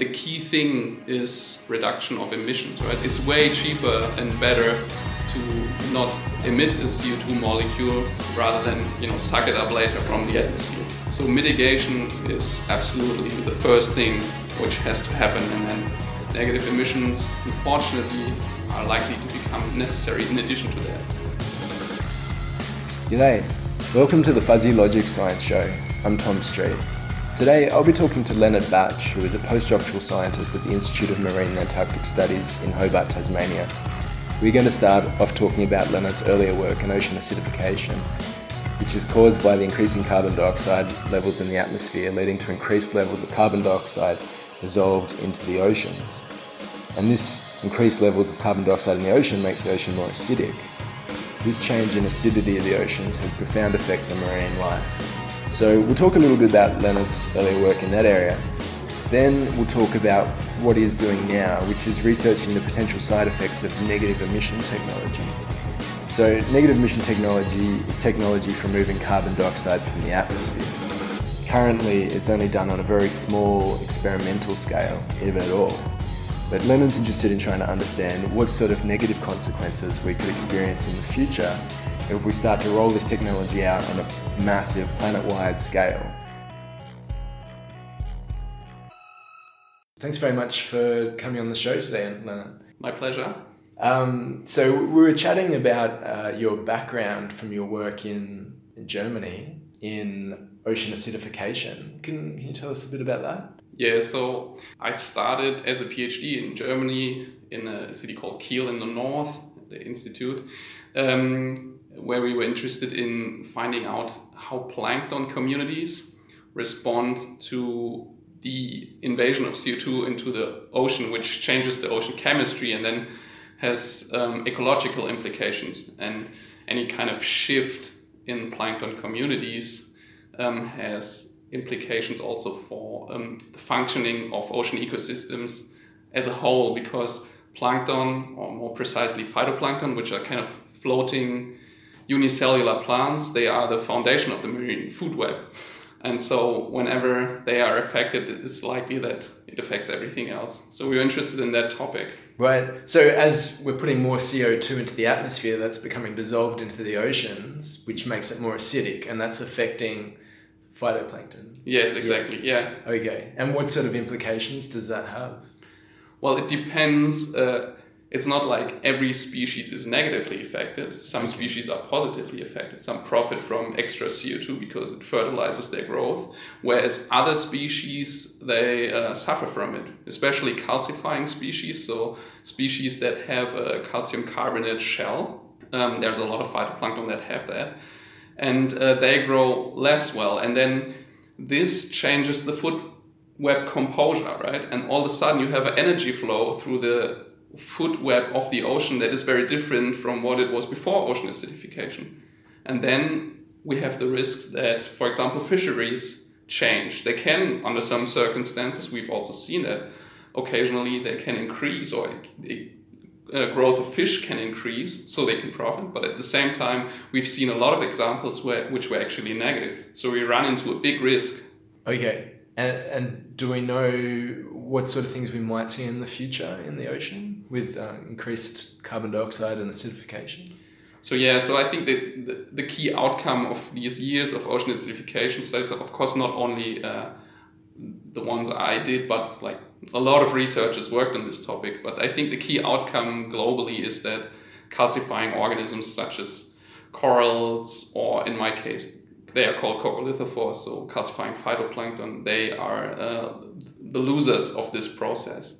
The key thing is reduction of emissions, right? It's way cheaper and better to not emit a CO2 molecule rather than you know suck it up later from the atmosphere. So mitigation is absolutely the first thing which has to happen, and then negative emissions, unfortunately, are likely to become necessary in addition to that. G'day, welcome to the Fuzzy Logic Science Show. I'm Tom Street. Today, I'll be talking to Lennart Bach, who is a postdoctoral scientist at the Institute of Marine and Antarctic Studies in Hobart, Tasmania. We're going to start off talking about Lennart's earlier work in ocean acidification, which is caused by the increasing carbon dioxide levels in the atmosphere, leading to increased levels of carbon dioxide dissolved into the oceans. And this increased levels of carbon dioxide in the ocean makes the ocean more acidic. This change in acidity of the oceans has profound effects on marine life. So we'll talk a little bit about Lennart's earlier work in that area. Then we'll talk about what he is doing now, which is researching the potential side effects of negative emission technology. So, negative emission technology is technology for removing carbon dioxide from the atmosphere. Currently, it's only done on a very small experimental scale, if at all. But Lennart's interested in trying to understand what sort of negative consequences we could experience in the future if we start to roll this technology out on a massive planet wide scale. Thanks very much for coming on the show today, Lennart. My pleasure. Um, so, we were chatting about uh, your background from your work in, in Germany in ocean acidification. Can, can you tell us a bit about that? Yeah, so I started as a PhD in Germany in a city called Kiel in the north, the institute. Um, where we were interested in finding out how plankton communities respond to the invasion of CO2 into the ocean, which changes the ocean chemistry and then has um, ecological implications. And any kind of shift in plankton communities um, has implications also for um, the functioning of ocean ecosystems as a whole, because plankton, or more precisely phytoplankton, which are kind of floating unicellular plants, they are the foundation of the marine food web. And so, whenever they are affected, it's likely that it affects everything else. So, we are interested in that topic. Right. So, as we're putting more CO2 into the atmosphere, that's becoming dissolved into the oceans, which makes it more acidic, and that's affecting phytoplankton. Yes, exactly. Yeah. yeah. Okay. And what sort of implications does that have? Well, it depends. Uh, it's not like every species is negatively affected. Some species are positively affected. Some profit from extra CO2 because it fertilizes their growth, whereas other species they uh, suffer from it, especially calcifying species. So species that have a calcium carbonate shell. Um, there's a lot of phytoplankton that have that, and uh, they grow less well. And then this changes the food web composure, right? And all of a sudden you have an energy flow through the food web of the ocean that is very different from what it was before ocean acidification. And then we have the risk that, for example, fisheries change. They can, under some circumstances, we've also seen that occasionally they can increase or the uh, growth of fish can increase so they can profit. But at the same time, we've seen a lot of examples where, which were actually negative. So we run into a big risk. Okay. And, and do we know what sort of things we might see in the future in the ocean with uh, increased carbon dioxide and acidification? So yeah, so I think that the, the key outcome of these years of ocean acidification studies, of course, not only uh, the ones I did, but like a lot of researchers worked on this topic. But I think the key outcome globally is that calcifying organisms such as corals, or in my case, they are called coccolithophores, so calcifying phytoplankton, they are uh, the losers of this process,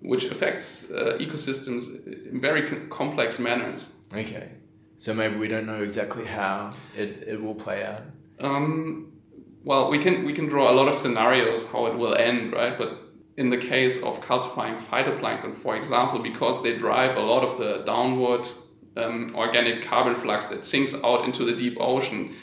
which affects uh, ecosystems in very complex manners. Okay. So maybe we don't know exactly how it, it will play out. Um, well, we can we can draw a lot of scenarios how it will end, right? But in the case of calcifying phytoplankton, for example, because they drive a lot of the downward um, organic carbon flux that sinks out into the deep ocean,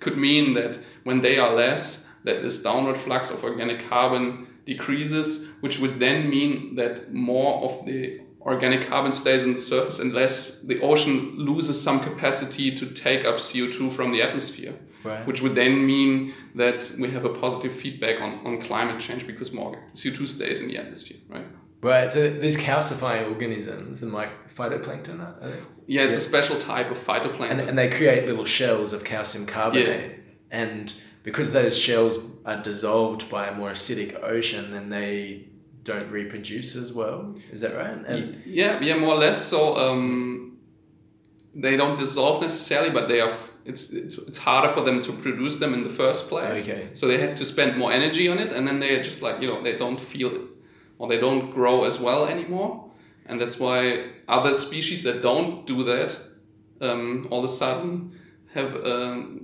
could mean that when they are less, that this downward flux of organic carbon decreases, which would then mean that more of the organic carbon stays on the surface and less the ocean loses some capacity to take up CO2 from the atmosphere. Right. which would then mean that we have a positive feedback on, on climate change because more CO2 stays in the atmosphere, right? Right. So these calcifying organisms, the mic- phytoplankton, are they? Yeah, it's Yeah. a special type of phytoplankton. and, and they create little shells of calcium carbonate. Yeah. And because those shells are dissolved by a more acidic ocean, then they don't reproduce as well. Is that right? And, yeah, yeah, more or less. So um, they don't dissolve necessarily, but they are. It's, it's it's harder for them to produce them in the first place. Okay. So they have to spend more energy on it, and then they are just like you know they don't feel it, or they don't grow as well anymore, and that's why other species that don't do that, um, all of a sudden have um,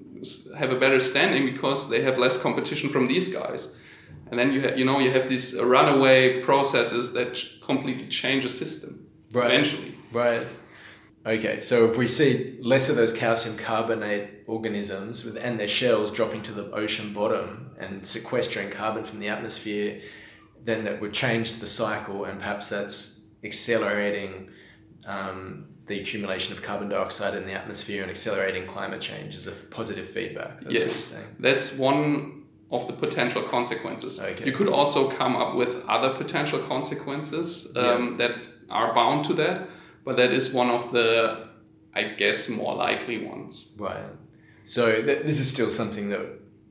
have a better standing because they have less competition from these guys. And then you ha- you know you have these runaway processes that completely change a system Right. eventually. Right. Okay, so if we see less of those calcium carbonate organisms with, and their shells dropping to the ocean bottom and sequestering carbon from the atmosphere, then that would change the cycle, and perhaps that's accelerating um, the accumulation of carbon dioxide in the atmosphere and accelerating climate change is a positive feedback. That's yes, that's one of the potential consequences. Okay. You could also come up with other potential consequences um, that are bound to that, but that is one of the, I guess, more likely ones. Right. So th- this is still something that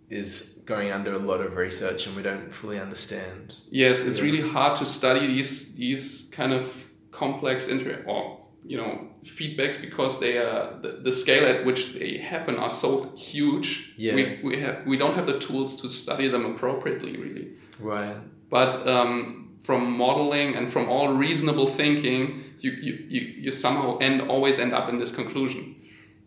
is going under a lot of research, and we don't fully understand. Yes, it's really hard to study these these kind of complex inter or you know feedbacks because they are the, the scale at which they happen are so huge. Yeah. We we have we don't have the tools to study them appropriately really. Right. But um, from modeling and from all reasonable thinking, you, you, you, you somehow end always end up in this conclusion,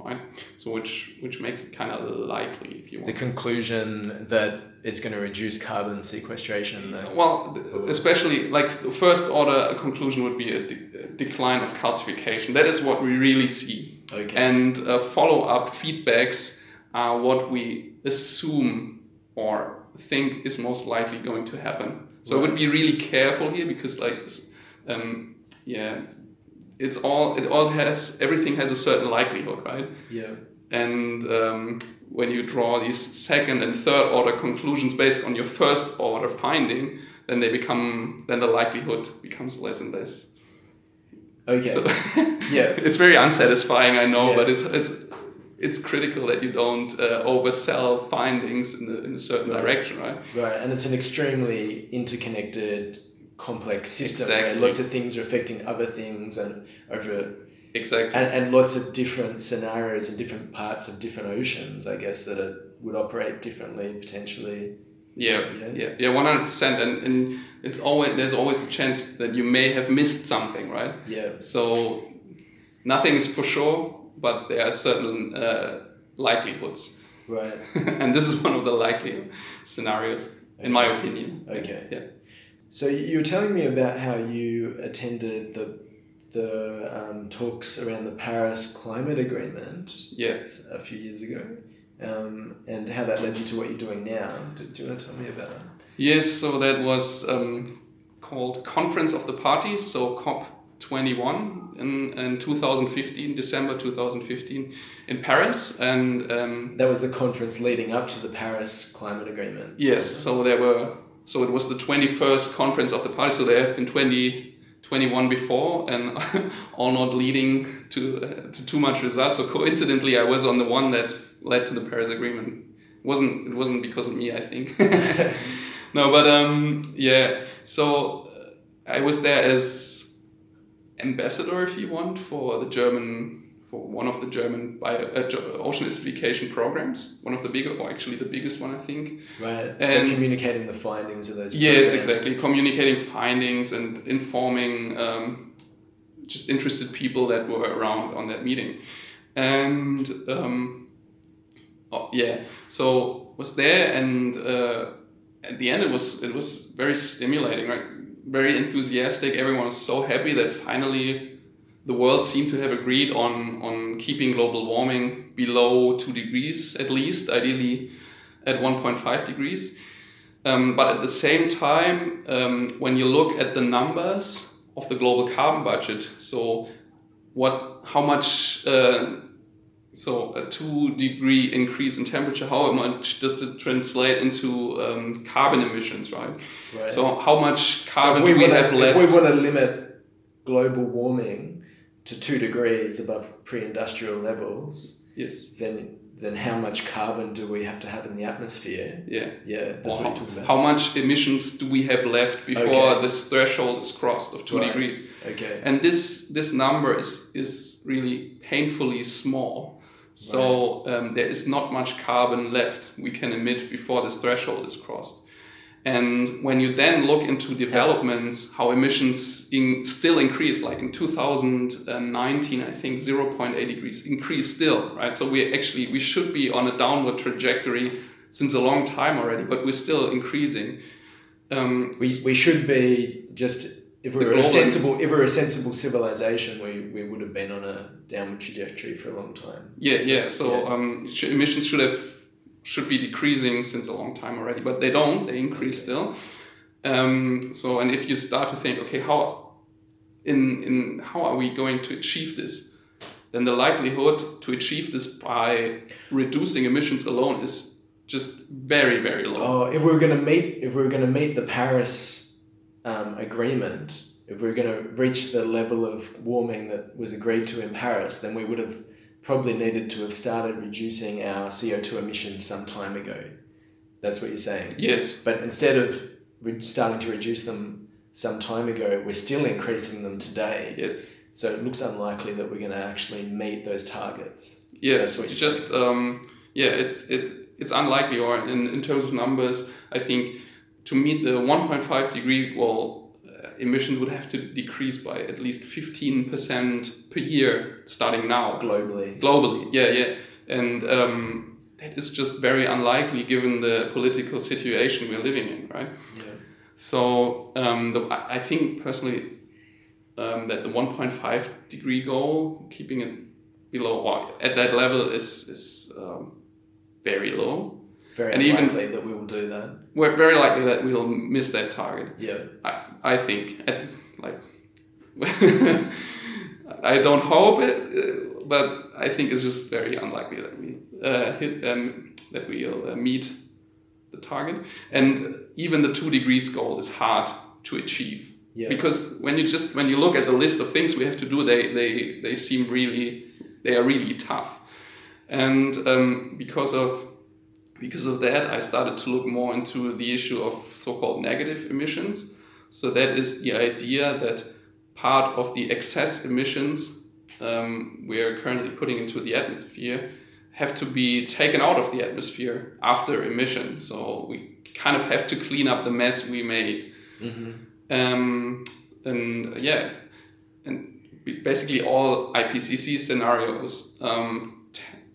right? So which which makes it kind of likely if you want. the conclusion that it's going to reduce carbon sequestration. Though. Well, especially like the first order conclusion would be a, de- a decline of calcification. That is what we really see, Okay. and uh, follow up feedbacks are what we assume or think is most likely going to happen. So I would be really careful here because like um, yeah, it's all it all has everything has a certain likelihood, right? yeah. And um, when you draw these second and third order conclusions based on your first order finding, then they become then the likelihood becomes less and less. Okay. So Yeah. it's very unsatisfying, I know, Yeah. but it's it's it's critical that you don't uh, oversell findings in, a in a certain direction, right? right. And it's an extremely interconnected, complex system where lots of things are affecting other things and over Exactly. and, and lots of different scenarios and different parts of different oceans. I guess that it would operate differently potentially. Yeah, Yeah. yeah, yeah, one hundred percent. And and it's always there's always a chance that you may have missed something, right? Yeah. So nothing is for sure, but there are certain uh, likelihoods, Right. and this is one of the likely scenarios, in my opinion. Okay. Yeah. So you were telling me about how you attended the the um, talks around the Paris Climate Agreement Yeah. a few years ago, um, and how that led you to what you're doing now. Do, do you want to tell me about that? Yes. So that was um, called Conference of the Parties. So COP. 21 in, in 2015 december 2015 in paris and um, That was the conference leading up to the Paris Climate Agreement. Yes, so there were so it was the 21st conference of the party, so there have been 20, 21 before, and all not leading to uh, to too much results. So coincidentally, I was on the one that led to the Paris Agreement. It wasn't it wasn't because of me, I think. no, but um, yeah. So uh, I was there as ambassador, if you want, for the German for one of the German bio, uh, ocean acidification programs, one of the bigger, or actually the biggest one, I think. Right. so communicating the findings of those. Yes, programs. exactly. Communicating findings and informing um, just interested people that were around on that meeting. And um, oh, yeah, so was there, and uh, at the end it was it was very stimulating, right? Very enthusiastic. Everyone was so happy that finally the world seemed to have agreed on on keeping global warming below two degrees at least, ideally at 1.5 degrees. Um, but at the same time, um, when you look at the numbers of the global carbon budget, so what, how much uh, so a two degree increase in temperature, how much does it translate into um, carbon emissions, right? Right. So how much carbon so if do we have left? If we want to limit global warming to two degrees above pre-industrial levels, yes. then then how much carbon do we have to have in the atmosphere? Yeah. Yeah, that's what how, about. how much emissions do we have left before Okay. this threshold is crossed of two Right. degrees? okay. And this this number is is really painfully small. So um, there is not much carbon left we can emit before this threshold is crossed. And when you then look into developments, how emissions in, still increase, like in 2019, I think 0.8 degrees increase still, right? So we actually we should be on a downward trajectory since a long time already, but we're still increasing. Um, we, we should be just if we were a sensible if we were a sensible civilization, we, we would have been on a downward trajectory for a long time. Yeah, yeah. So Yeah. Um, emissions should have should be decreasing since a long time already, but they don't. They increase still. Um, so, and if you start to think, okay, how in in how are we going to achieve this? Then the likelihood to achieve this by reducing emissions alone is just very very low. Oh, if we were going to meet, if we were going to meet the Paris um, agreement, if we were going to reach the level of warming that was agreed to in Paris, then we would have probably needed to have started reducing our CO two emissions some time ago. That's what you're saying. Yes. But instead of re- starting to reduce them some time ago, we're still increasing them today. Yes. So it looks unlikely that we're going to actually meet those targets. Yes, That's what it's you're just um, yeah, it's it's it's unlikely. Or in, in terms of numbers, I think to meet the 1.5 degree goal, uh, emissions would have to decrease by at least 15 percent per year starting now Globally. globally. Yeah, yeah, and um, that is just very unlikely given the political situation we're living in, right? Yeah. So um, the, I I think personally um, that the 1.5 degree goal, keeping it below or at that level, is is um, very low. Very And even- unlikely that we will do that. We're very likely that we'll miss that target. Yeah. I, I think at like I don't hope it, uh, but I think it's just very unlikely that we uh, hit um, that we'll uh, meet the target. And even the two degrees goal is hard to achieve Yeah. because when you just when you look at the list of things we have to do, they they they seem really they are really tough. And um, because of because of that, I started to look more into the issue of so-called negative emissions. So that is the idea that part of the excess emissions um, we are currently putting into the atmosphere have to be taken out of the atmosphere after emission. So we kind of have to clean up the mess we made. Mm-hmm. Um, and yeah, and basically all IPCC scenarios um,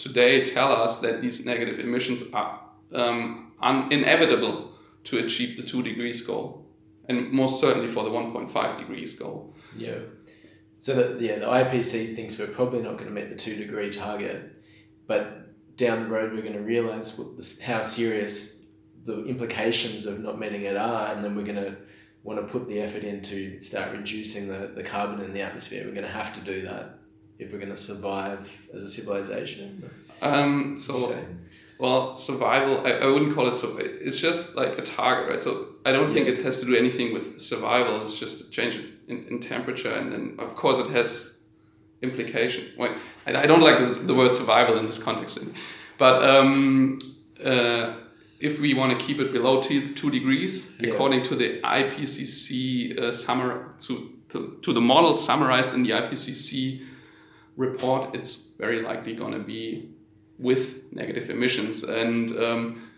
today tell us that these negative emissions are um, inevitable to achieve the two degrees goal, and most certainly for the 1.5 degrees goal. Yeah. So that yeah, the IPCC thinks we're probably not going to meet the two degree target, but down the road we're going to realize what how serious the implications of not meeting it are, and then we're going to want to put the effort in to start reducing the, the carbon in the atmosphere. We're going to have to do that if we're going to survive as a civilization. Um, so? Well, survival, I, I wouldn't call it so. It's just like a target, right? So I don't think it has to do anything with survival. It's just a change in, in temperature. And then, of course, it has implication. Well, I, I don't like the, the word survival in this context. But um, uh, if we want to keep it below two, two degrees, Yeah. according to the IPCC uh, summer, to, to, to the model summarized in the IPCC report, it's very likely going to be with negative emissions. And um,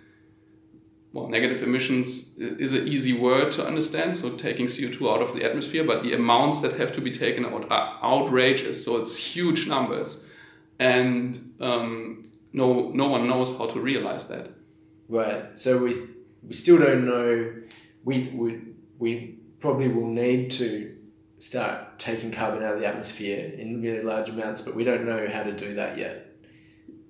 well, negative emissions is an easy word to understand. So taking CO2 out of the atmosphere, but the amounts that have to be taken out are outrageous. So it's huge numbers, and um, no no one knows how to realize that. Right. So we we still don't know. We we we probably will need to start taking carbon out of the atmosphere in really large amounts, but we don't know how to do that yet.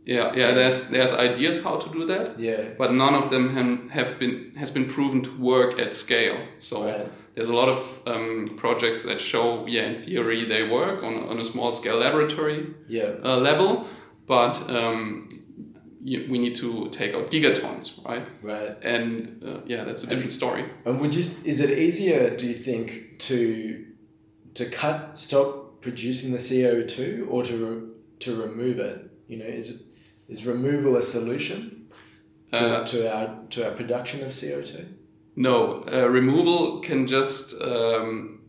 Yeah, yeah. There's there's ideas how to do that, Yeah. but none of them have, have been has been proven to work at scale. So Right. there's a lot of um, projects that show, yeah, in theory they work on, on a small scale laboratory Yeah. uh, level, but um, you, we need to take out gigatons, right? Right. And uh, yeah, that's a different story. And would you, is it easier, do you think, to to cut, stop producing the CO two, or to re, to remove it? You know, is is removal a solution to, Uh, to our to our production of CO two? No, uh, removal can just um,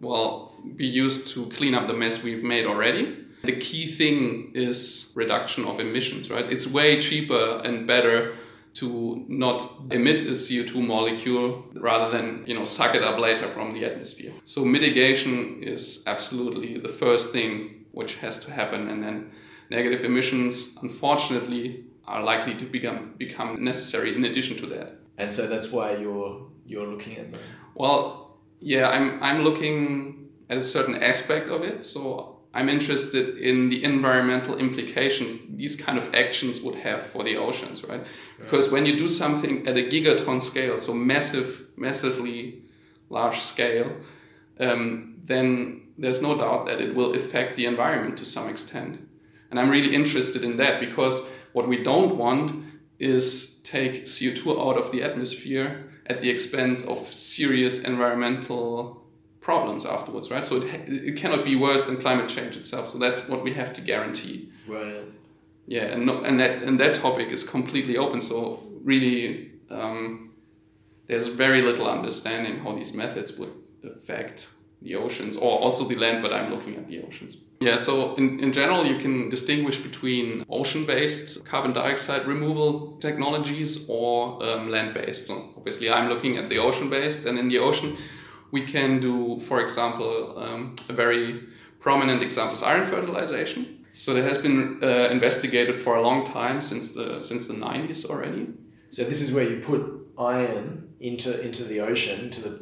well be used to clean up the mess we've made already. The key thing is reduction of emissions, right? It's way cheaper and better to not emit a CO2 molecule rather than, you know, suck it up later from the atmosphere. So mitigation is absolutely the first thing which has to happen and then negative emissions unfortunately are likely to become become necessary in addition to that. And so that's why you're you're looking at them. Well, yeah, I'm I'm looking at a certain aspect of it. So I'm interested in the environmental implications these kind of actions would have for the oceans, right? Because when you do something at a gigaton scale, so massive, massively large scale, um, then there's no doubt that it will affect the environment to some extent. And I'm really interested in that because what we don't want is take CO2 out of the atmosphere at the expense of serious environmental problems afterwards, right? So it, it cannot be worse than climate change itself. So that's what we have to guarantee. Right. Yeah, and no, and that and that topic is completely open. So really, um, there's very little understanding how these methods would affect the oceans or also the land. But I'm looking at the oceans. Yeah, so in, in general, you can distinguish between ocean based carbon dioxide removal technologies or um, land based. So, obviously, I'm looking at the ocean based, and in the ocean, we can do, for example, um, a very prominent example is iron fertilization. So, that has been uh, investigated for a long time since the, since the 90s already. So this is where you put iron into into the ocean, to the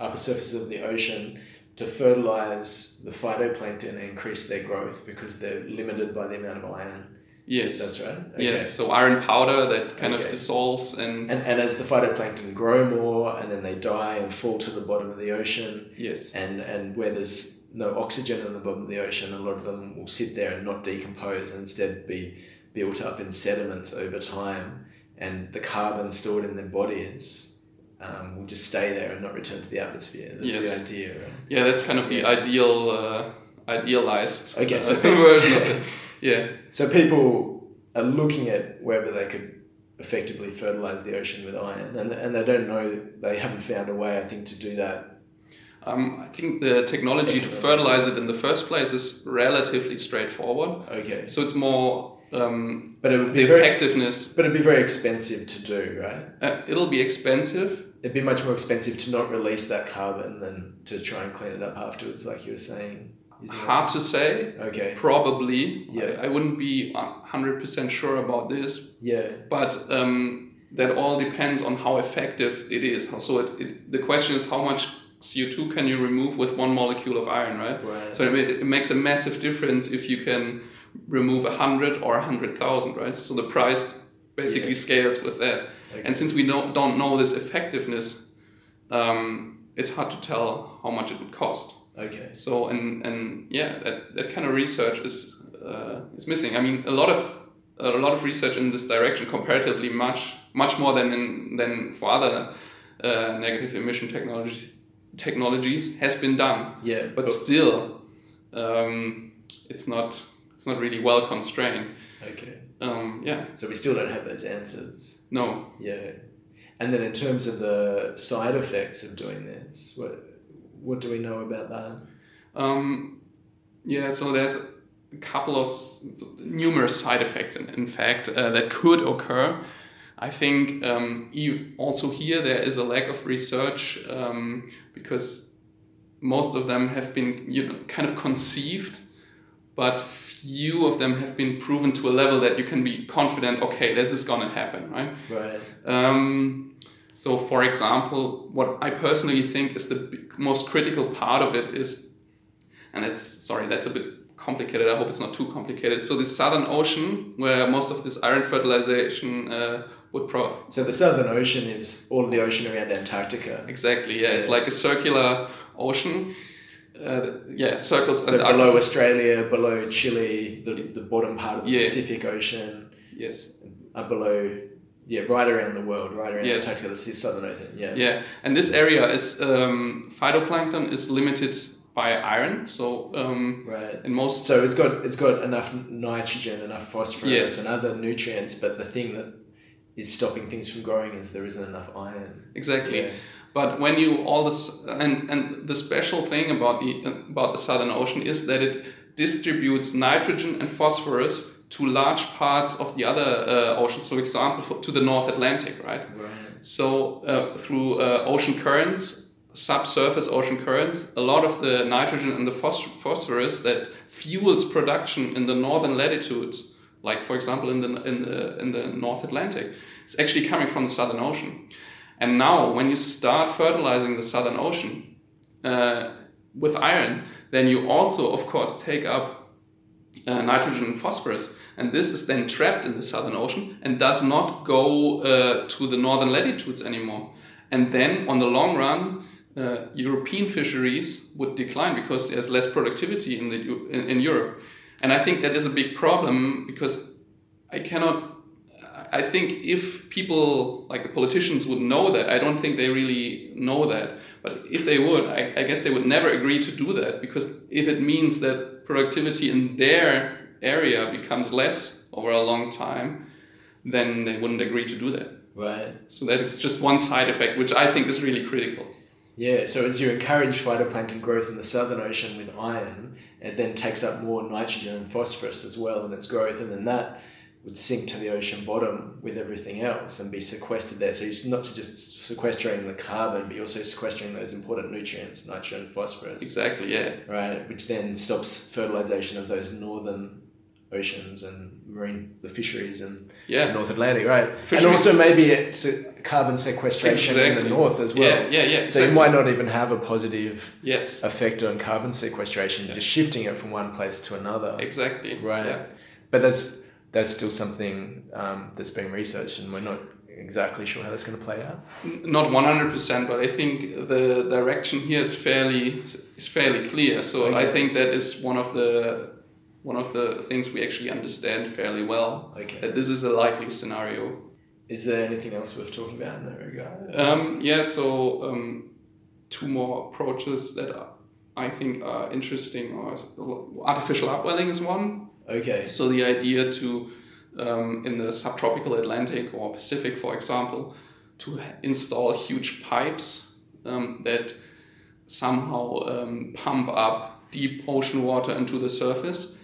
upper surface of the ocean, to fertilize the phytoplankton and increase their growth because they're limited by the amount of iron. Yes. That's right. Yes, so iron powder that kind Okay. of dissolves and, And, and as the phytoplankton grow more and then they die and fall to the bottom of the ocean, yes, and, and where there's no oxygen in the bottom of the ocean, a lot of them will sit there and not decompose and instead be built up in sediments over time. And the carbon stored in their bodies um, will just stay there and not return to the atmosphere. That's Yes. the idea, yeah, that's kind of the Yeah. ideal, uh, idealized Okay, so- version of it. Yeah. So people are looking at whether they could effectively fertilize the ocean with iron, and, and they don't know, they haven't found a way, I think, to do that. Um, I think the technology to fertilize it in the first place is relatively straightforward. Okay. So it's more um, But it would the be very, effectiveness. but it'd be very expensive to do, right? Uh, it'll be expensive. It'd be much more expensive to not release that carbon than to try and clean it up afterwards, like you were saying. Hard to say. Okay. Probably. Yeah. I, I wouldn't be hundred percent sure about this, Yeah. but um, that all depends on how effective it is. So it, it, the question is how much CO2 can you remove with one molecule of iron, right? Right. So it, it makes a massive difference if you can remove a hundred or a hundred thousand, right? So the price basically Yeah. scales with that. Okay. And since we don't, don't know this effectiveness, um, it's hard to tell how much it would cost. Okay. So and and yeah, that, that kind of research is uh, is missing. I mean, a lot of a lot of research in this direction, comparatively much much more than in, than for other uh, negative emission technologies technologies has been done Yeah. but still um, it's not it's not really well constrained okay. um, yeah So we still don't have those answers. no Yeah. And then in terms of the side effects of doing this, what what do we know about that? um, yeah so there's a couple of numerous side effects in, in fact uh, that could occur i think um, also here there is a lack of research um, because most of them have been you know kind of conceived but few of them have been proven to a level that you can be confident okay this is going to happen right Right. Um, so, for example, what I personally think is the most critical part of it is, and it's sorry, that's a bit complicated. I hope it's not too complicated. So, the Southern Ocean, where most of this iron fertilization uh, would pro So the Southern Ocean is all the ocean around Antarctica. exactly, yeah, it's like a circular ocean. Uh, yeah, circles So Antarctica. below Australia, below Chile, the, the bottom part of the Yeah. Pacific Ocean, Yes. uh, below, yeah, right around the world, right around Yes. Antarctica, the Southern Ocean. Yeah. Yeah, and this area is um, phytoplankton is limited by iron. So um, Right. in most So it's got it's got enough nitrogen, enough phosphorus, Yes. and other nutrients, but the thing that is stopping things from growing is there isn't enough iron. exactly. Yeah. But when you all this and and the special thing about the about the Southern Ocean is that it distributes nitrogen and phosphorus to large parts of the other uh, oceans. For example, for, to the North Atlantic, right? Right. So uh, through uh, ocean currents, subsurface ocean currents, a lot of the nitrogen and the phosphorus that fuels production in the northern latitudes, like for example in the in the in the North Atlantic, is actually coming from the Southern Ocean. And now, when you start fertilizing the Southern Ocean uh, with iron, then you also, of course, take up uh, nitrogen and phosphorus, and this is then trapped in the Southern Ocean and does not go uh, to the northern latitudes anymore. And then, on the long run, uh, European fisheries would decline because there's less productivity in the in, in Europe, and I think that is a big problem because I cannot. I think if people like the politicians would know that, I don't think they really know that. But if they would, I, I guess they would never agree to do that because if it means that productivity in their area becomes less over a long time, then they wouldn't agree to do that. Right. So that's just one side effect, which I think is really critical. Yeah, so as you encourage phytoplankton growth in the Southern Ocean with iron, it then takes up more nitrogen and phosphorus as well in its growth, and then that would sink to the ocean bottom with everything else and be sequestered there. So you're not just sequestering the carbon, but you're also sequestering those important nutrients, nitrogen phosphorus, Exactly, yeah. right? Which then stops fertilization of those northern oceans and marine the fisheries and Yeah. North Atlantic, right? Fisheries- And also maybe it's carbon sequestration in the north as well. Yeah, yeah, yeah. So Exactly. you might not even have a positive yes, effect on carbon sequestration, just shifting it from one place to another. exactly. Right. Yeah. But that's that's still something um, that's being researched, and we're not exactly sure how that's going to play out. Not one hundred percent, but I think the direction here is fairly is fairly clear. So I think that is one of the one of the things we actually understand fairly well. Okay. That this is a likely scenario. Is there anything else worth talking about in that regard? Um, yeah. So um, two more approaches that I think are interesting are artificial upwelling is one. Okay. So the idea to, um, in the subtropical Atlantic or Pacific, for example, to install huge pipes um, that somehow um, pump up deep ocean water into the surface.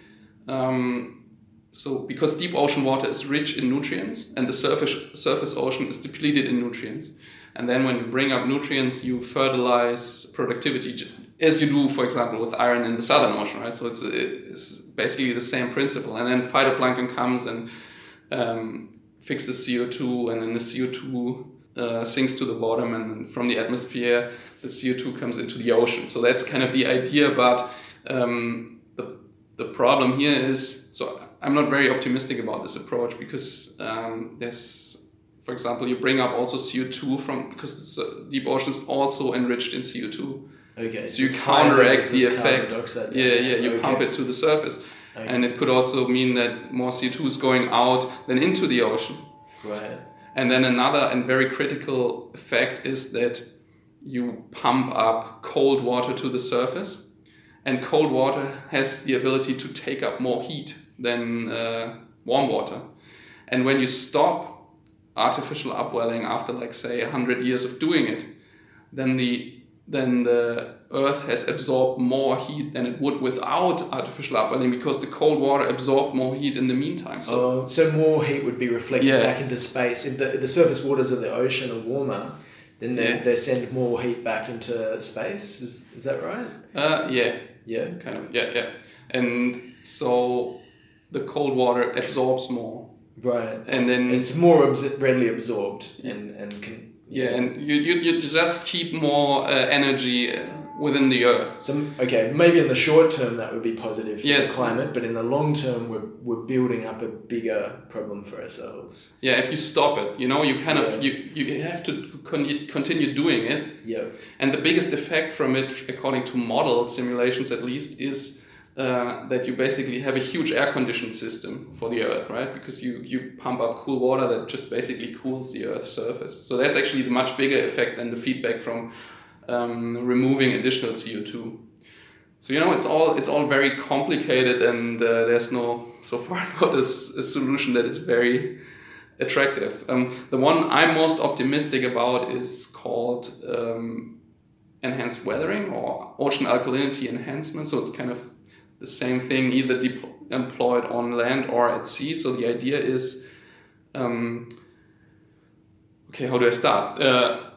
Um, so because deep ocean water is rich in nutrients and the surface surface ocean is depleted in nutrients, and then when you bring up nutrients, you fertilize productivity, as you do, for example, with iron in the Southern Ocean, right? So it's, it's basically the same principle. And then phytoplankton comes and um, fixes CO2, and then the CO2 uh, sinks to the bottom, and from the atmosphere, the CO2 comes into the ocean. So that's kind of the idea, but um, the, the problem here is so I'm not very optimistic about this approach because um, there's, for example, you bring up also CO2 from because the s- deep ocean is also enriched in CO2. Okay. So you counteract the effect. Yeah, yeah, you Okay. pump it to the surface. Okay. And it could also mean that more CO2 is going out than into the ocean. Right. And then another and very critical effect is that you pump up cold water to the surface, and cold water has the ability to take up more heat than uh, warm water. And when you stop artificial upwelling after, like, say, 100 years of doing it, then the then the Earth has absorbed more heat than it would without artificial upwelling because the cold water absorbed more heat in the meantime. So So, so more heat would be reflected Yeah. back into space. If the, if the surface waters of the ocean are warmer, then they, Yeah. they send more heat back into space. Is, is that right? uh, yeah, Yeah. kind of yeah yeah and so the cold water absorbs more Right. and then It's more abs- readily absorbed and, and can Yeah, and you, you, you just keep more uh, energy uh, within the earth. So okay, maybe in the short term that would be positive for Yes. the climate, but in the long term we're, we're building up a bigger problem for ourselves. Yeah, if you stop it, you know, you kind Yeah. of you, you have to con- continue doing it. Yeah. And the biggest effect from it, according to model simulations at least, is uh, that you basically have a huge air conditioned system for the Earth, right? Because you, you pump up cool water that just basically cools the Earth's surface. So that's actually the much bigger effect than the feedback from um, removing additional CO2. So you know it's all it's all very complicated, and uh, there's no so far not a solution that is very attractive. Um, the one I'm most optimistic about is called um, enhanced weathering or ocean alkalinity enhancement. So it's kind of the same thing, either employed on land or at sea. So the idea is, um, okay, how do I start? Uh,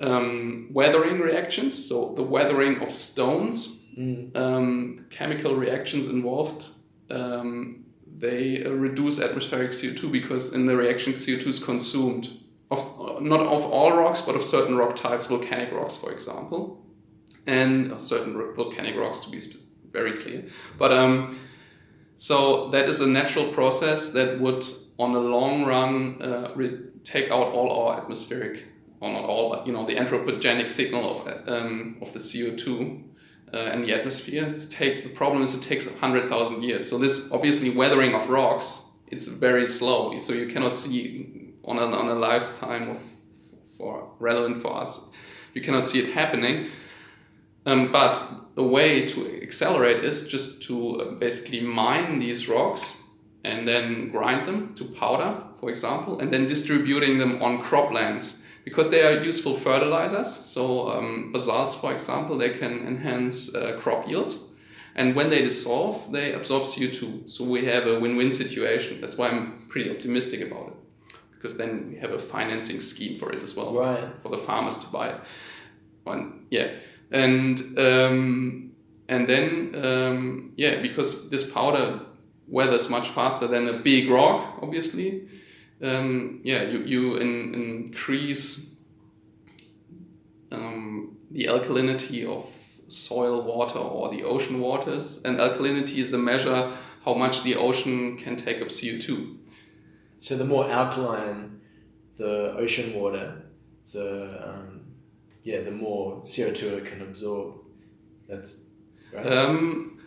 um, weathering reactions. So the weathering of stones Mm. um, chemical reactions involved, um, they uh, reduce atmospheric CO2 because in the reaction CO2 is consumed. Of, not of all rocks, but of certain rock types, volcanic rocks, for example, and certain volcanic rocks to be very clear. But um, so that is a natural process that would, on the long run, uh, take out all our atmospheric, or not all, but you know, the anthropogenic signal of um, of the CO two uh, in the atmosphere. It's take the problem is it takes hundred thousand years. So this obviously weathering of rocks, it's very slow. So you cannot see on a, on a lifetime of for relevant for us. You cannot see it happening. Um, but a way to accelerate is just to uh, basically mine these rocks and then grind them to powder, for example, and then distributing them on croplands because they are useful fertilizers. So um, basalts, for example, they can enhance uh, crop yield. And when they dissolve, they absorb CO2. So we have a win-win situation. That's why I'm pretty optimistic about it, because then we have a financing scheme for it as well Right. for the farmers to buy it. And yeah, and um, and then um, yeah, because this powder weathers much faster than a big rock, obviously. Um, yeah, you you in, increase um, the alkalinity of soil water or the ocean waters, and alkalinity is a measure how much the ocean can take up CO two. So the more alkaline the ocean water, the um, yeah, the more CO two it can absorb. That's right. Um,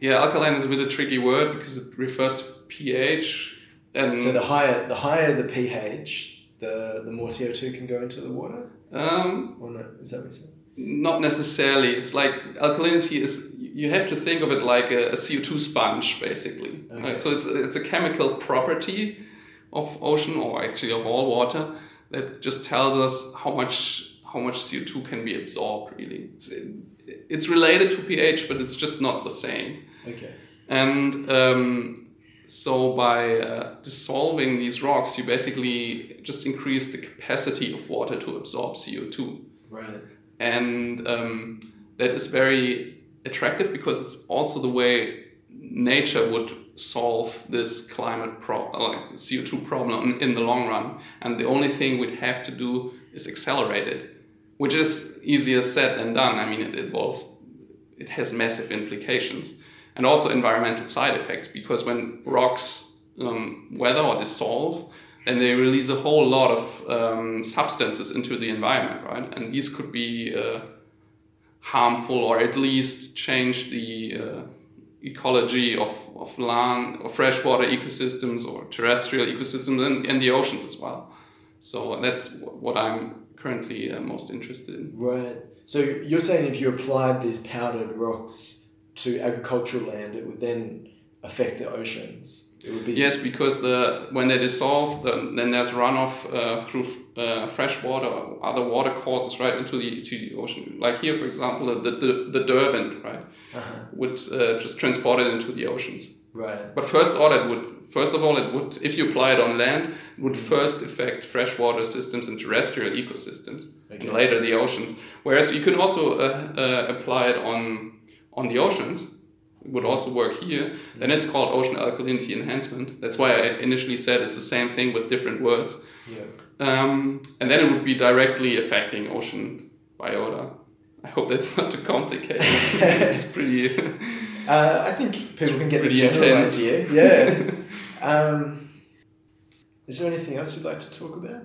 yeah, alkaline is a bit of a tricky word because it refers to pH. And so the higher the higher the pH, the the more CO two can go into the water. um, Or no? Is that what you said? not necessarily. It's like alkalinity is. You have to think of it like a, a CO2 sponge, basically. Okay. Right? So it's it's a chemical property of ocean or actually of all water that just tells us how much how much CO2 can be absorbed. Really, it's it's related to pH, but it's just not the same. Okay. And um, so by uh, dissolving these rocks, you basically just increase the capacity of water to absorb CO2. Right. And um, that is very attractive because it's also the way nature would solve this climate problem, like CO2 problem in, in the long run. And the only thing we'd have to do is accelerate it, which is easier said than done. I mean, it involves, it has massive implications and also environmental side effects because when rocks um, weather or dissolve, then they release a whole lot of um, substances into the environment, right? And these could be uh, harmful or at least change the uh, ecology of, of land or freshwater ecosystems or terrestrial ecosystems and, and the oceans as well. So that's what I'm currently uh, most interested in. Right. So you're saying if you applied these powdered rocks to agricultural land, it would then affect the oceans. It would be Yes, because the when they dissolve, the, then there's runoff uh, through uh, fresh water or other water courses right into the to the ocean. Like here, for example, the the, the Derwent, right, Uh-huh. would uh, just transport it into the oceans. Right. But first order, it would first of all, it would if you apply it on land, it would first affect freshwater systems and terrestrial ecosystems, Okay. and later the oceans. Whereas you can also uh, uh, apply it on on the oceans, it would also work here, then it's called ocean alkalinity enhancement. That's why I initially said it's the same thing with different words. Yeah. Um, and then it would be directly affecting ocean biota. I hope that's not too complicated. it's pretty. Uh, I think people can get the general intense. idea. Yeah. um, is there anything else you'd like to talk about?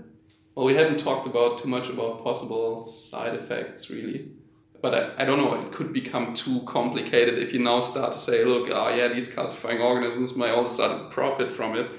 Well, we haven't talked about too much about possible side effects, really. But I, I don't know, it could become too complicated if you now start to say, look, ah, yeah, these calcifying organisms may all of a sudden profit from it,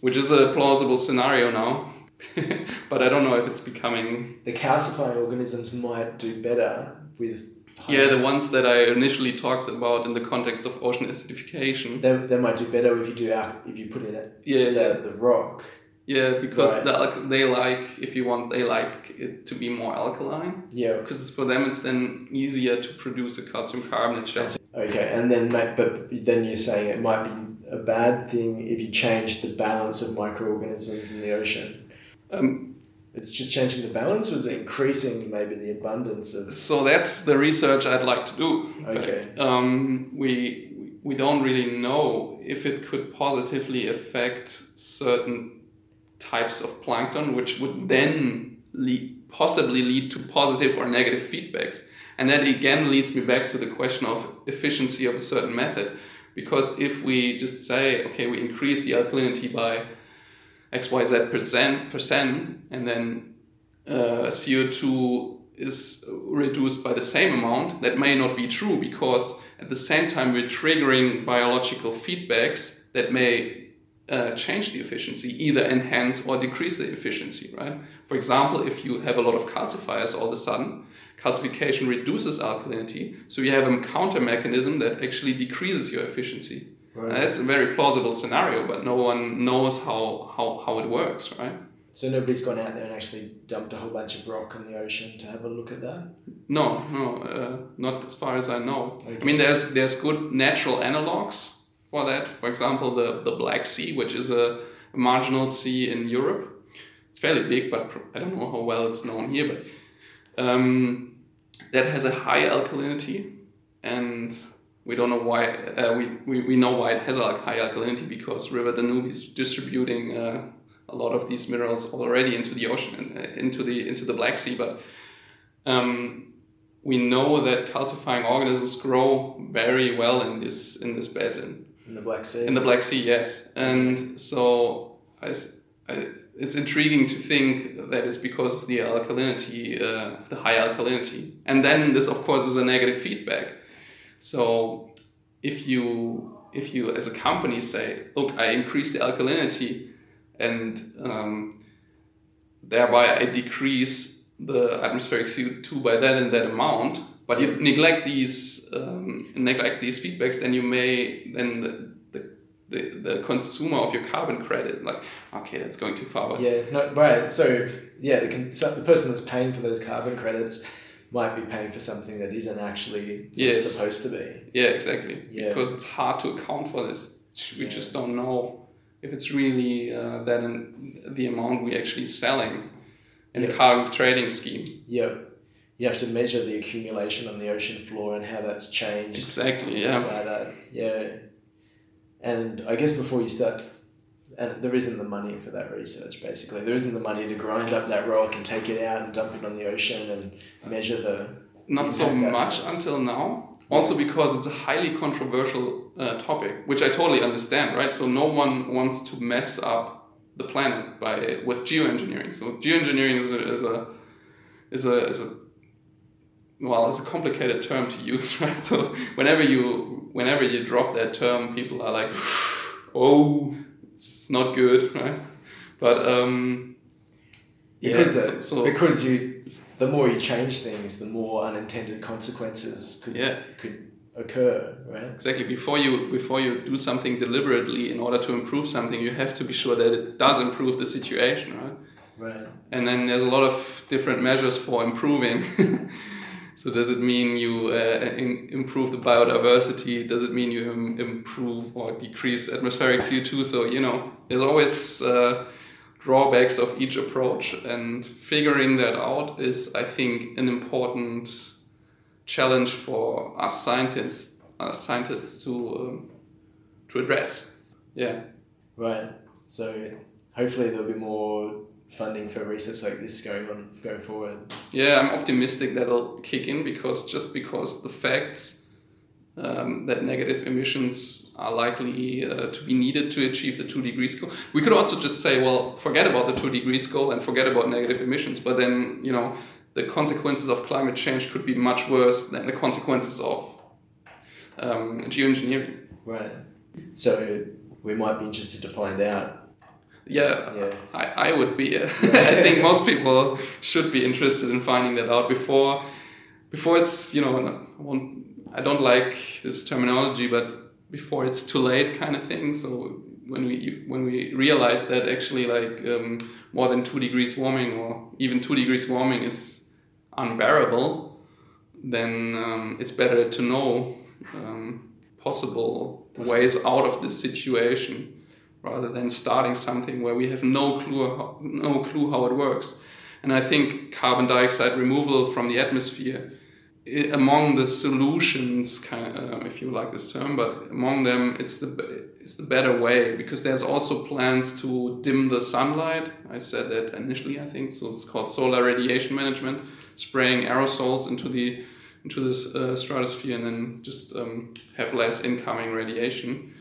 which is a plausible scenario now. but I don't know if it's becoming. The calcifying organisms might do better with. Yeah, the ones that I initially talked about in the context of ocean acidification. They, they might do better if you do al- if you put in it Yeah, the, the rock. yeah, because Right. the, they like, if you want, they like it to be more alkaline. Yeah. Because for them, it's then easier to produce a calcium carbonate shell. Okay, and then but then you're saying it might be a bad thing if you change the balance of microorganisms in the ocean. Um, It's just changing the balance, or is it increasing maybe the abundance of? so that's the research I'd like to do. in Okay. fact. Um, we we don't really know if it could positively affect certain types of plankton, which would then lead, possibly lead to positive or negative feedbacks. And that again leads me back to the question of efficiency of a certain method. Because if we just say, okay, we increase the alkalinity by XYZ percent, percent and then uh, CO2 is reduced by the same amount, that may not be true because at the same time we're triggering biological feedbacks that may uh, change the efficiency, either enhance or decrease the efficiency, right? For example, if you have a lot of calcifiers all of a sudden, calcification reduces alkalinity, so you have a counter mechanism that actually decreases your efficiency. Right. That's a very plausible scenario, but no one knows how, how, how it works, right? So nobody's gone out there and actually dumped a whole bunch of rock in the ocean to have a look at that. No, no, uh, not as far as I know. Okay. I mean, there's there's good natural analogs for that. For example, the the Black Sea, which is a marginal sea in Europe. It's fairly big, but I don't know how well it's known here. But um, that has a high alkalinity, and we don't know why. Uh, we, we we know why it has a high alkalinity because River Danube is distributing. Uh, a lot of these minerals already into the ocean and uh, into the into the Black Sea, but um, we know that calcifying organisms grow very well in this in this basin In the Black Sea. in the Black Sea. Yes, and so I, I- it's intriguing to think that it's because of the alkalinity, uh, of the high alkalinity, and then this of course is a negative feedback. So if you if you as a company say, look, I increase the alkalinity, and um, thereby I decrease the atmospheric CO2 by that and that amount, but you neglect these um, neglect these feedbacks, then you may then the, the, the, consumer of your carbon credit like okay that's going too far but Yeah, no, right. So, yeah, the, the person that's paying for those carbon credits might be paying for something that isn't actually Yes. supposed to be. yeah exactly Yeah. because it's hard to account for this we Yeah. just don't know if it's really uh, that in the amount we're actually selling in the Yeah. carbon trading scheme Yep. You have to measure the accumulation on the ocean floor and how that's changed exactly yeah by that. Yeah. And I guess before you start, and there isn't the money for that research. Basically, there isn't the money to grind up that rock and take it out and dump it on the ocean and measure the. not so much until now. Also because it's a highly controversial uh, topic, which I totally understand, right? So no one wants to mess up the planet by with geoengineering. So geoengineering is a is a is a, is a well, it's a complicated term to use, right? So whenever you whenever you drop that term, people are like, "Oh, it's not good," right? But um, Because the, so, so because you, the more you change things, the more unintended consequences could yeah. could occur, right? Exactly. Before you before you do something deliberately in order to improve something, you have to be sure that it does improve the situation, right? Right. And then there's a lot of different measures for improving. so does it mean you uh, in, improve the biodiversity? Does it mean you Im- improve or decrease atmospheric CO2? So you know, there's always uh, drawbacks of each approach, and figuring that out is, I think, an important challenge for us scientists uh, scientists to um, to address. Yeah. Right. So hopefully there'll be more funding for research like this going on going forward. Yeah, I'm optimistic that'll kick in because just because the facts um, that negative emissions are likely uh, to be needed to achieve the two degrees goal. We could also just say, well, forget about the two degrees goal and forget about negative emissions, but then you know the consequences of climate change could be much worse than the consequences of um, geoengineering. Right. So we might be interested to find out. Yeah, yeah. I, I would be. I think most people should be interested in finding that out before before it's you know I don't like this terminology, but before it's too late, kind of thing. So when we when we realize that actually like um, more than two degrees warming or even two degrees warming is unbearable, then um, it's better to know um, possible ways out of this situation rather than starting something where we have no clue how, no clue how it works. And I think carbon dioxide removal from the atmosphere among the solutions, kind of, uh, if you like this term, but among them, it's the it's the better way because there's also plans to dim the sunlight. I said that initially, I think so. It's called solar radiation management, spraying aerosols into the into the uh, stratosphere and then just um, have less incoming radiation.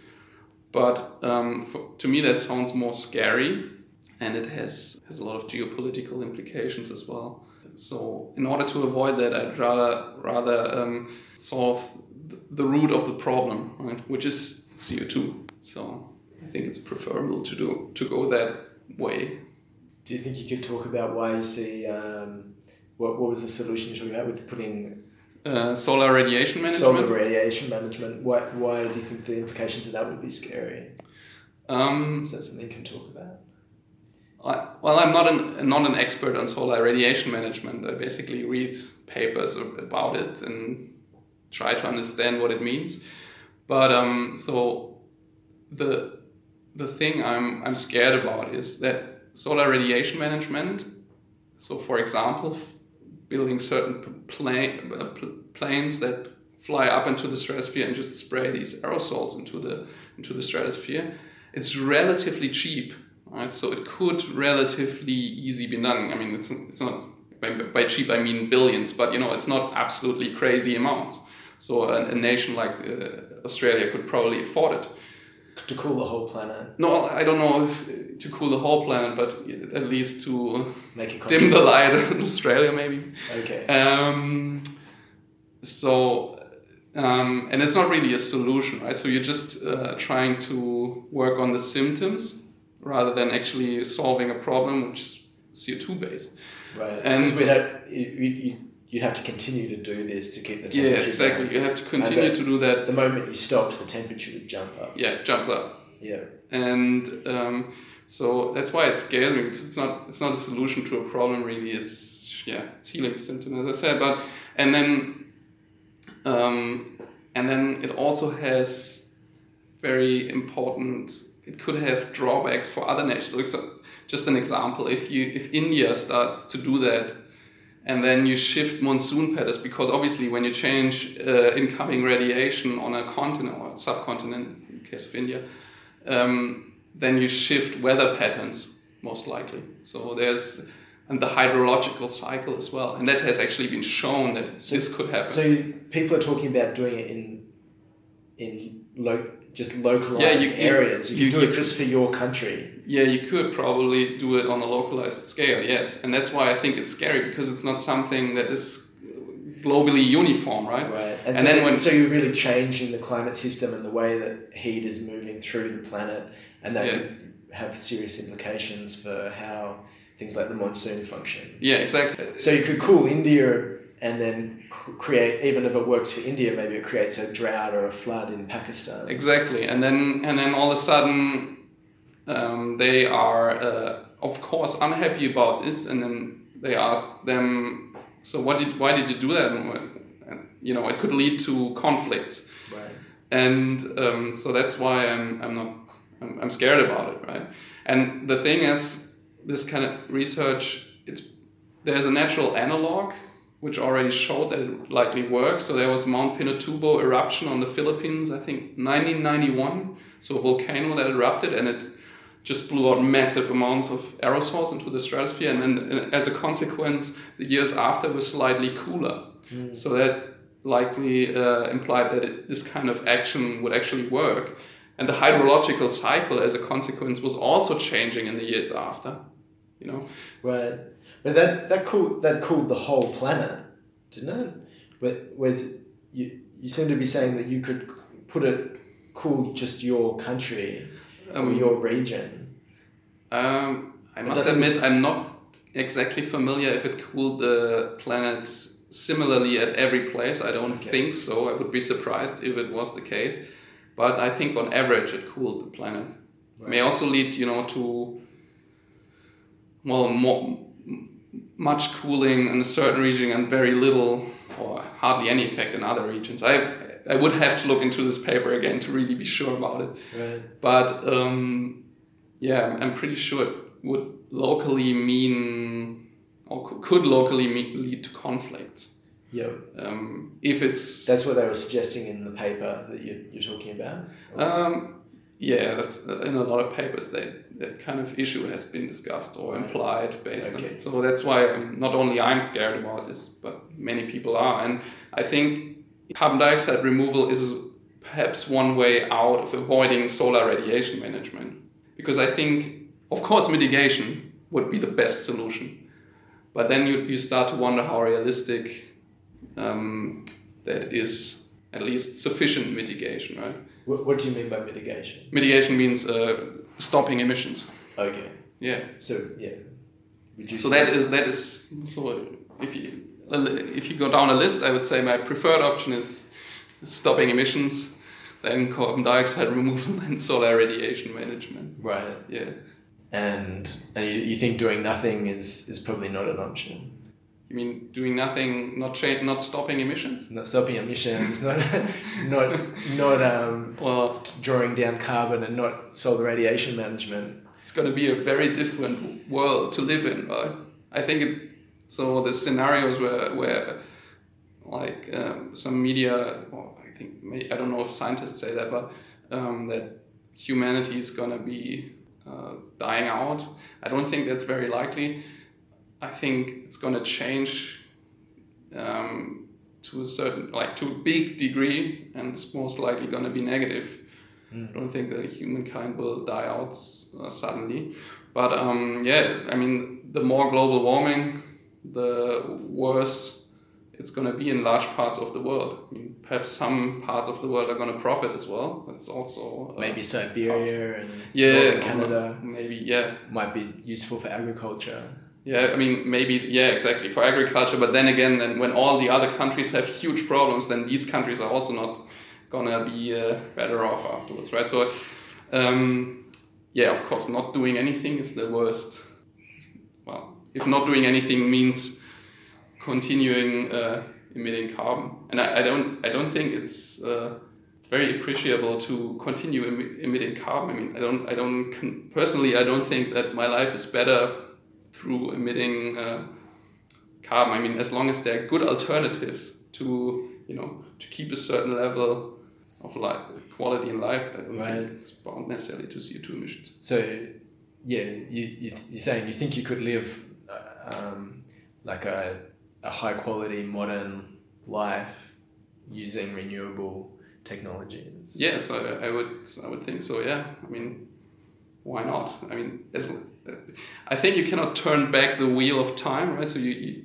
But um, for, to me, that sounds more scary, and it has has a lot of geopolitical implications as well. So in order to avoid that, I'd rather rather um, solve the root of the problem, right, which is CO2. So I think it's preferable to do to go that way. Do you think you could talk about why you see um, what what was the solution you're talking about with putting uh, solar radiation management? Solar radiation management. Why why do you think the implications of that would be scary? Um, Is that something you can talk about? I, well, I'm not an not an expert on solar radiation management. I basically read papers about it and try to understand what it means. But um, so the the thing I'm I'm scared about is that solar radiation management. So, for example, building certain plane, uh, planes that fly up into the stratosphere and just spray these aerosols into the into the stratosphere. It's relatively cheap right? So it could relatively easy be done. I mean, it's, it's not, by, by cheap I mean billions, but you know, it's not absolutely crazy amounts. So a, a nation like uh, Australia could probably afford it. To cool the whole planet? No, I don't know if to cool the whole planet, but at least to Make it dim the light in Australia, maybe. Okay. Um, so um, and it's not really a solution, right? So you're just uh, trying to work on the symptoms rather than actually solving a problem which is CO2 based. Right. And you, you, you have to continue to do this to keep the temperature. Yeah, exactly. Down. You have to continue to do that. The moment you stopped, the temperature would jump up. Yeah, it jumps up. Yeah. And um, so that's why it scares me because it's not it's not a solution to a problem really. It's yeah, it's healing symptom as I said. But and then um, and then it also has very important it could have drawbacks for other nations. So just an example, if you if India starts to do that, and then you shift monsoon patterns, because obviously when you change uh, incoming radiation on a continent or subcontinent, in the case of India, um, then you shift weather patterns most likely. So there's and the hydrological cycle as well, and that has actually been shown that so, this could happen. So people are talking about doing it in in low just localized yeah, you, areas. You, you do it just for your country. Yeah, you could probably do it on a localized scale, yes. And that's why I think it's scary because it's not something that is globally uniform, right? Right. And, and so then when so you're really changing the climate system and the way that heat is moving through the planet, and that yeah. could have serious implications for how things like the monsoon function. Yeah, exactly. So you could cool India and then create even if it works for India, maybe it creates a drought or a flood in Pakistan. Exactly, and then and then all of a sudden um, they are uh, of course unhappy about this, and then they ask them, so what did why did you do that? And, you know, it could lead to conflicts. Right. And um, so that's why I'm I'm not I'm, I'm scared about it, right? And the thing is, this kind of research, it's there's a natural analog which already showed that it likely works. So there was Mount Pinatubo eruption on the Philippines, I think 1991. So a volcano that erupted and it just blew out massive amounts of aerosols into the stratosphere. And then uh, as a consequence, the years after were slightly cooler. Mm. So that likely uh, implied that it, this kind of action would actually work. And the hydrological cycle, as a consequence, was also changing in the years after. You know, right? But that that cooled that cooled the whole planet, didn't it? But whereas you you seem to be saying that you could put it cool just your country um, or your region. Um, I must admit, I'm not exactly familiar if it cooled the planet similarly at every place. I don't okay. think so. I would be surprised if it was the case. But I think on average it cooled the planet. Right. May also lead, you know, to well, more, much cooling in a certain region and very little or hardly any effect in other regions. I I would have to look into this paper again to really be sure about it. Right. But um, yeah, I'm pretty sure it would locally mean or could locally mean, lead to conflicts. Yeah. Um, if it's that's what they were suggesting in the paper that you're, you're talking about. Um, yeah, that's uh, in a lot of papers that that kind of issue has been discussed or implied based okay. on it. So that's why I'm, not only I'm scared about this, but many people are. And I think carbon dioxide removal is perhaps one way out of avoiding solar radiation management, because I think, of course, mitigation would be the best solution. But then you, you start to wonder how realistic um, that is at least sufficient mitigation, right? What, what do you mean by mitigation? Mitigation means uh, stopping emissions. Okay. Yeah. So yeah. So that is that is so if you if you go down a list, I would say my preferred option is stopping emissions, then carbon dioxide removal, and solar radiation management. Right. Yeah. And and you, you think doing nothing is is probably not an option. You mean doing nothing, not cha- not stopping emissions? Not stopping emissions, not not not um, well, drawing down carbon, and not solar radiation management. It's going to be a very different world to live in, right? I think it. So the scenarios where where like um, some media, well, I think I don't know if scientists say that, but um, that humanity is going to be uh, dying out. I don't think that's very likely I think it's going to change um, to a certain, like to a big degree, and it's most likely going to be negative. Mm. I don't think that humankind will die out uh, suddenly. But um, yeah, I mean, the more global warming, the worse it's going to be in large parts of the world. I mean, perhaps some parts of the world are going to profit as well. That's also uh, maybe Siberia and yeah, Canada. Maybe yeah, might be useful for agriculture. Yeah, I mean, maybe, yeah, exactly, for agriculture. But then again, then when all the other countries have huge problems, then these countries are also not gonna be uh, better off afterwards, right? So, um, yeah, of course, not doing anything is the worst. Well, if not doing anything means continuing uh, emitting carbon, and I, I, don't, I don't think it's uh, it's very appreciable to continue em- emitting carbon. I mean, I don't, I don't personally, I don't think that my life is better through emitting uh, carbon. I mean, as long as there are good alternatives to, you know, to keep a certain level of life, quality in life, I don't right. think it's bound necessarily to CO2 emissions. So, yeah, you, you, you're saying you think you could live uh, um, like a, a high quality modern life using renewable technologies. Yes, I, I would I would think so. Yeah, I mean, why not? I mean, as I think you cannot turn back the wheel of time, right? So you, you,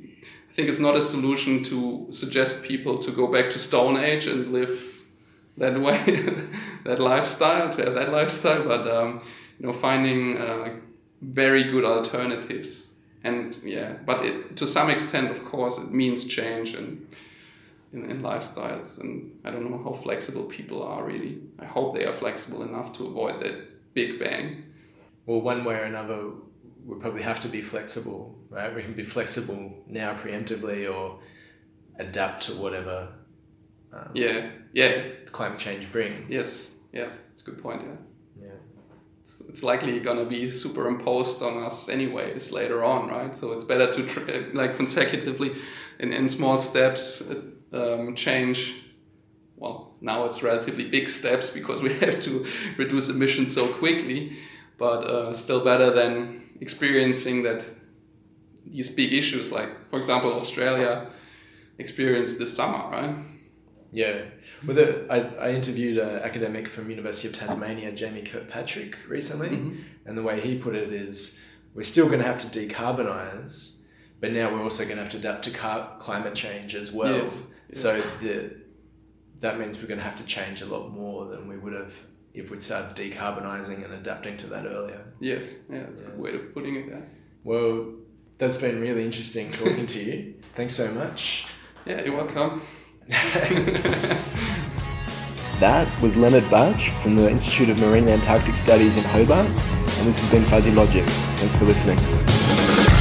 I think it's not a solution to suggest people to go back to Stone Age and live that way, that lifestyle, to have that lifestyle, but um, you know, finding uh, very good alternatives. And yeah, but it, to some extent, of course, it means change and in, in lifestyles. And I don't know how flexible people are really. I hope they are flexible enough to avoid that big bang well, one way or another, we probably have to be flexible, right? We can be flexible now preemptively or adapt to whatever. Um, yeah, yeah. Climate change brings. Yes, yeah, it's a good point. Yeah. Yeah. it's, it's likely going to be superimposed on us anyways later on, right? So it's better to tr- like consecutively in, in small steps um, change. Well, now it's relatively big steps because we have to reduce emissions so quickly, but uh, still better than experiencing that these big issues, like for example Australia experienced this summer, right? Yeah. With it, I, I interviewed an academic from University of Tasmania, Jamie Kirkpatrick, recently, mm-hmm. and the way he put it is, we're still going to have to decarbonize, but now we're also going to have to adapt to car- climate change as well. Yes. So the that means we're going to have to change a lot more than we would have if we'd started decarbonizing and adapting to that earlier. Yes, yeah, that's yeah. a good way of putting it. there. Well, that's been really interesting talking to you. Thanks so much. Yeah, you're welcome. that was Lennart Bach from the Institute of Marine Antarctic Studies in Hobart, and this has been Fuzzy Logic. Thanks for listening.